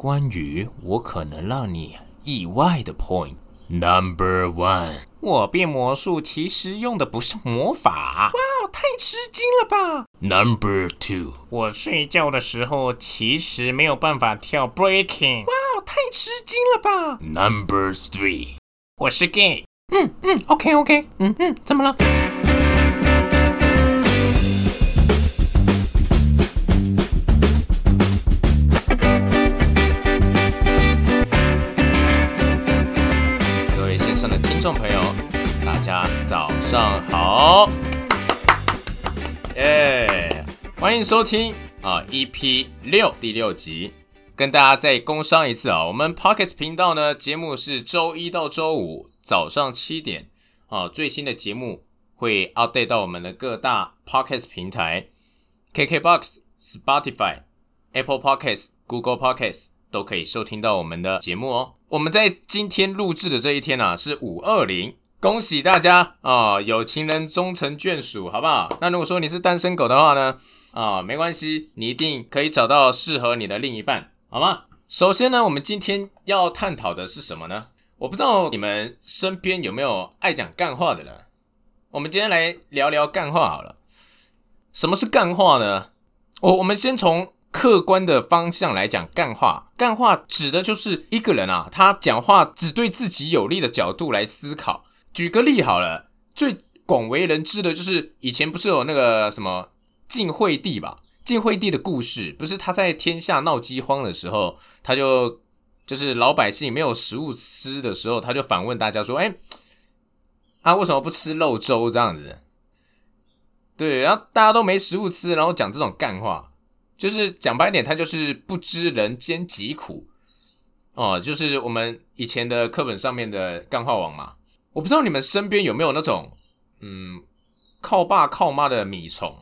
关于我可能让你意外的 point。Number one，我变魔术其实用的不是魔法。哇，太吃惊了吧！Number two，我睡觉的时候其实没有办法跳 breaking。哇，太吃惊了吧！Number three，我是 gay。嗯嗯，OK OK，嗯嗯，怎么了？听众朋友，大家早上好，耶！欢迎收听啊，EP 六第六集，跟大家再工商一次啊。我们 Pockets 频道呢，节目是周一到周五早上七点啊，最新的节目会 update 到我们的各大 Pockets 平台，KKBox、Spotify、Apple Pockets、Google Pockets 都可以收听到我们的节目哦。我们在今天录制的这一天呢，是五二零，恭喜大家啊！有情人终成眷属，好不好？那如果说你是单身狗的话呢，啊，没关系，你一定可以找到适合你的另一半，好吗？首先呢，我们今天要探讨的是什么呢？我不知道你们身边有没有爱讲干话的人。我们今天来聊聊干话好了。什么是干话呢？我我们先从。客观的方向来讲，干话，干话指的就是一个人啊，他讲话只对自己有利的角度来思考。举个例好了，最广为人知的就是以前不是有那个什么晋惠帝吧？晋惠帝的故事，不是他在天下闹饥荒的时候，他就就是老百姓没有食物吃的时候，他就反问大家说：“哎，啊为什么不吃肉粥这样子？”对，然后大家都没食物吃，然后讲这种干话。就是讲白点，他就是不知人间疾苦哦，就是我们以前的课本上面的钢化王嘛。我不知道你们身边有没有那种嗯靠爸靠妈的米虫，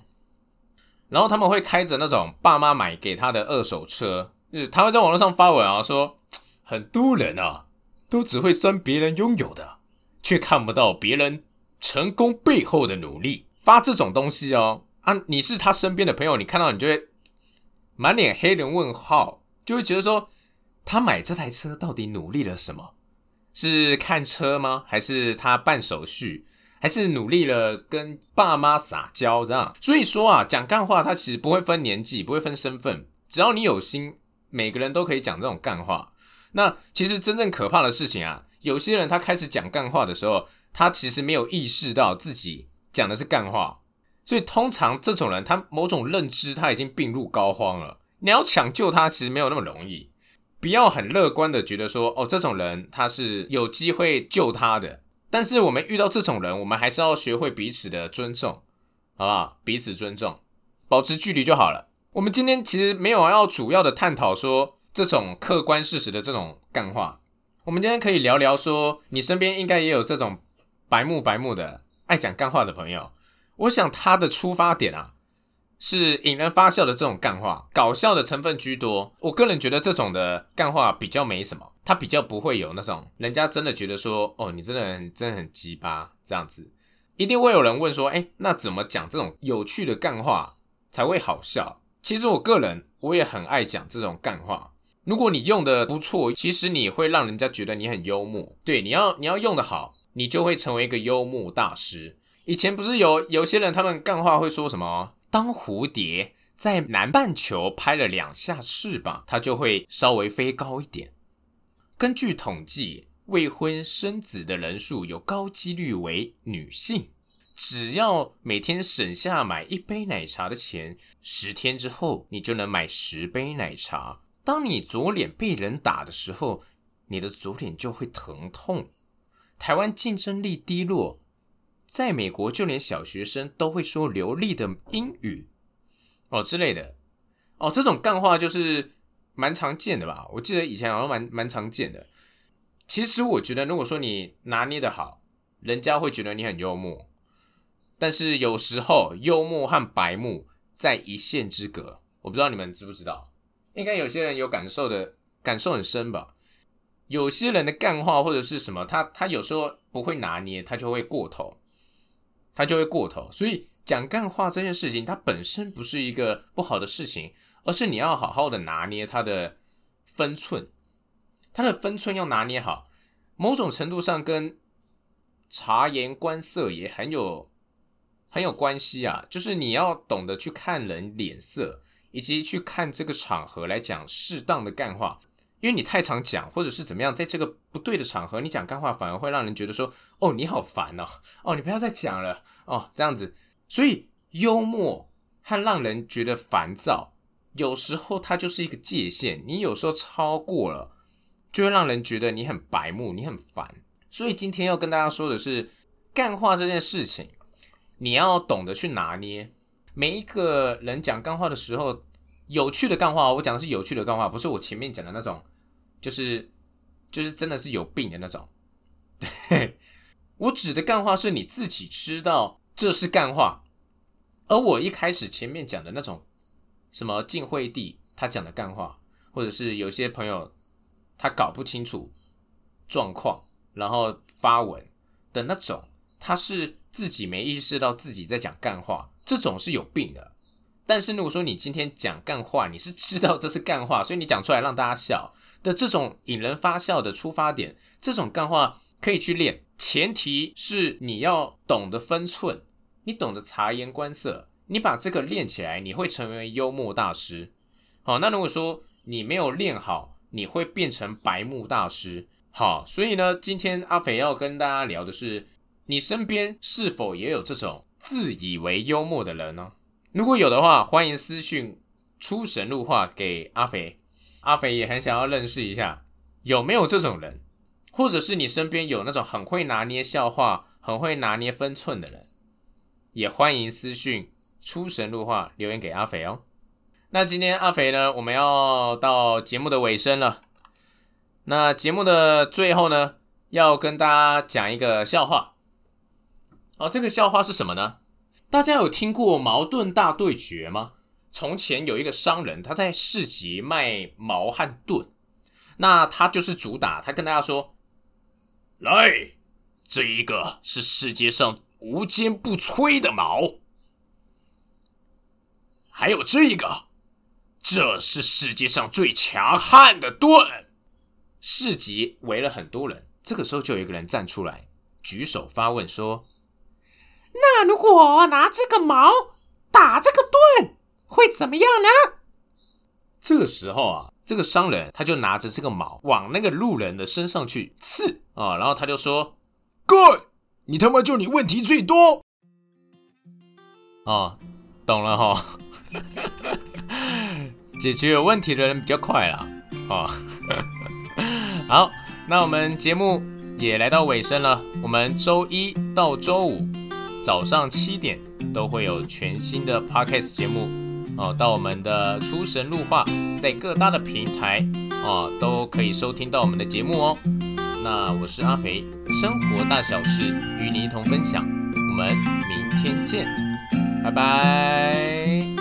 然后他们会开着那种爸妈买给他的二手车，就是他会在网络上发文啊，说很多人啊都只会酸别人拥有的，却看不到别人成功背后的努力。发这种东西哦啊，你是他身边的朋友，你看到你就会。满脸黑人问号，就会觉得说，他买这台车到底努力了什么？是看车吗？还是他办手续？还是努力了跟爸妈撒娇这样？所以说啊，讲干话，他其实不会分年纪，不会分身份，只要你有心，每个人都可以讲这种干话。那其实真正可怕的事情啊，有些人他开始讲干话的时候，他其实没有意识到自己讲的是干话。所以通常这种人，他某种认知他已经病入膏肓了。你要抢救他，其实没有那么容易。不要很乐观的觉得说，哦，这种人他是有机会救他的。但是我们遇到这种人，我们还是要学会彼此的尊重，好不好？彼此尊重，保持距离就好了。我们今天其实没有要主要的探讨说这种客观事实的这种干话。我们今天可以聊聊说，你身边应该也有这种白目白目的爱讲干话的朋友。我想他的出发点啊，是引人发笑的这种干话，搞笑的成分居多。我个人觉得这种的干话比较没什么，他比较不会有那种人家真的觉得说，哦，你真的很真的很鸡巴这样子。一定会有人问说，哎，那怎么讲这种有趣的干话才会好笑？其实我个人我也很爱讲这种干话。如果你用的不错，其实你会让人家觉得你很幽默。对，你要你要用的好，你就会成为一个幽默大师。以前不是有有些人，他们干话会说什么？当蝴蝶在南半球拍了两下翅膀，它就会稍微飞高一点。根据统计，未婚生子的人数有高几率为女性。只要每天省下买一杯奶茶的钱，十天之后你就能买十杯奶茶。当你左脸被人打的时候，你的左脸就会疼痛。台湾竞争力低落。在美国，就连小学生都会说流利的英语哦之类的哦，这种干话就是蛮常见的吧？我记得以前好像蛮蛮常见的。其实我觉得，如果说你拿捏的好，人家会觉得你很幽默。但是有时候幽默和白目在一线之隔，我不知道你们知不知道？应该有些人有感受的，感受很深吧？有些人的干话或者是什么，他他有时候不会拿捏，他就会过头。他就会过头，所以讲干话这件事情，它本身不是一个不好的事情，而是你要好好的拿捏它的分寸，它的分寸要拿捏好，某种程度上跟察言观色也很有很有关系啊。就是你要懂得去看人脸色，以及去看这个场合来讲适当的干话。因为你太常讲，或者是怎么样，在这个不对的场合，你讲干话反而会让人觉得说：“哦，你好烦哦，哦，你不要再讲了哦。”这样子，所以幽默和让人觉得烦躁，有时候它就是一个界限。你有时候超过了，就会让人觉得你很白目，你很烦。所以今天要跟大家说的是，干话这件事情，你要懂得去拿捏。每一个人讲干话的时候。有趣的干话，我讲的是有趣的干话，不是我前面讲的那种，就是就是真的是有病的那种。对 我指的干话是你自己知道这是干话，而我一开始前面讲的那种什么晋惠帝他讲的干话，或者是有些朋友他搞不清楚状况，然后发文的那种，他是自己没意识到自己在讲干话，这种是有病的。但是如果说你今天讲干话，你是知道这是干话，所以你讲出来让大家笑的这种引人发笑的出发点，这种干话可以去练，前提是你要懂得分寸，你懂得察言观色，你把这个练起来，你会成为幽默大师。好，那如果说你没有练好，你会变成白目大师。好，所以呢，今天阿肥要跟大家聊的是，你身边是否也有这种自以为幽默的人呢？如果有的话，欢迎私讯出神入化给阿肥，阿肥也很想要认识一下有没有这种人，或者是你身边有那种很会拿捏笑话、很会拿捏分寸的人，也欢迎私讯出神入化留言给阿肥哦。那今天阿肥呢，我们要到节目的尾声了。那节目的最后呢，要跟大家讲一个笑话。好，这个笑话是什么呢？大家有听过矛盾大对决吗？从前有一个商人，他在市集卖矛和盾，那他就是主打，他跟大家说：“来，这一个是世界上无坚不摧的矛，还有这一个，这是世界上最强悍的盾。”市集围了很多人，这个时候就有一个人站出来，举手发问说。那如果拿这个矛打这个盾，会怎么样呢？这个时候啊，这个商人他就拿着这个矛往那个路人的身上去刺啊，然后他就说：“Good，你他妈就你问题最多。”哦，懂了哈，解决有问题的人比较快啦。哦，好，那我们节目也来到尾声了，我们周一到周五。早上七点都会有全新的 podcast 节目哦，到我们的出神入化，在各大的平台哦都可以收听到我们的节目哦。那我是阿肥，生活大小事与你一同分享，我们明天见，拜拜。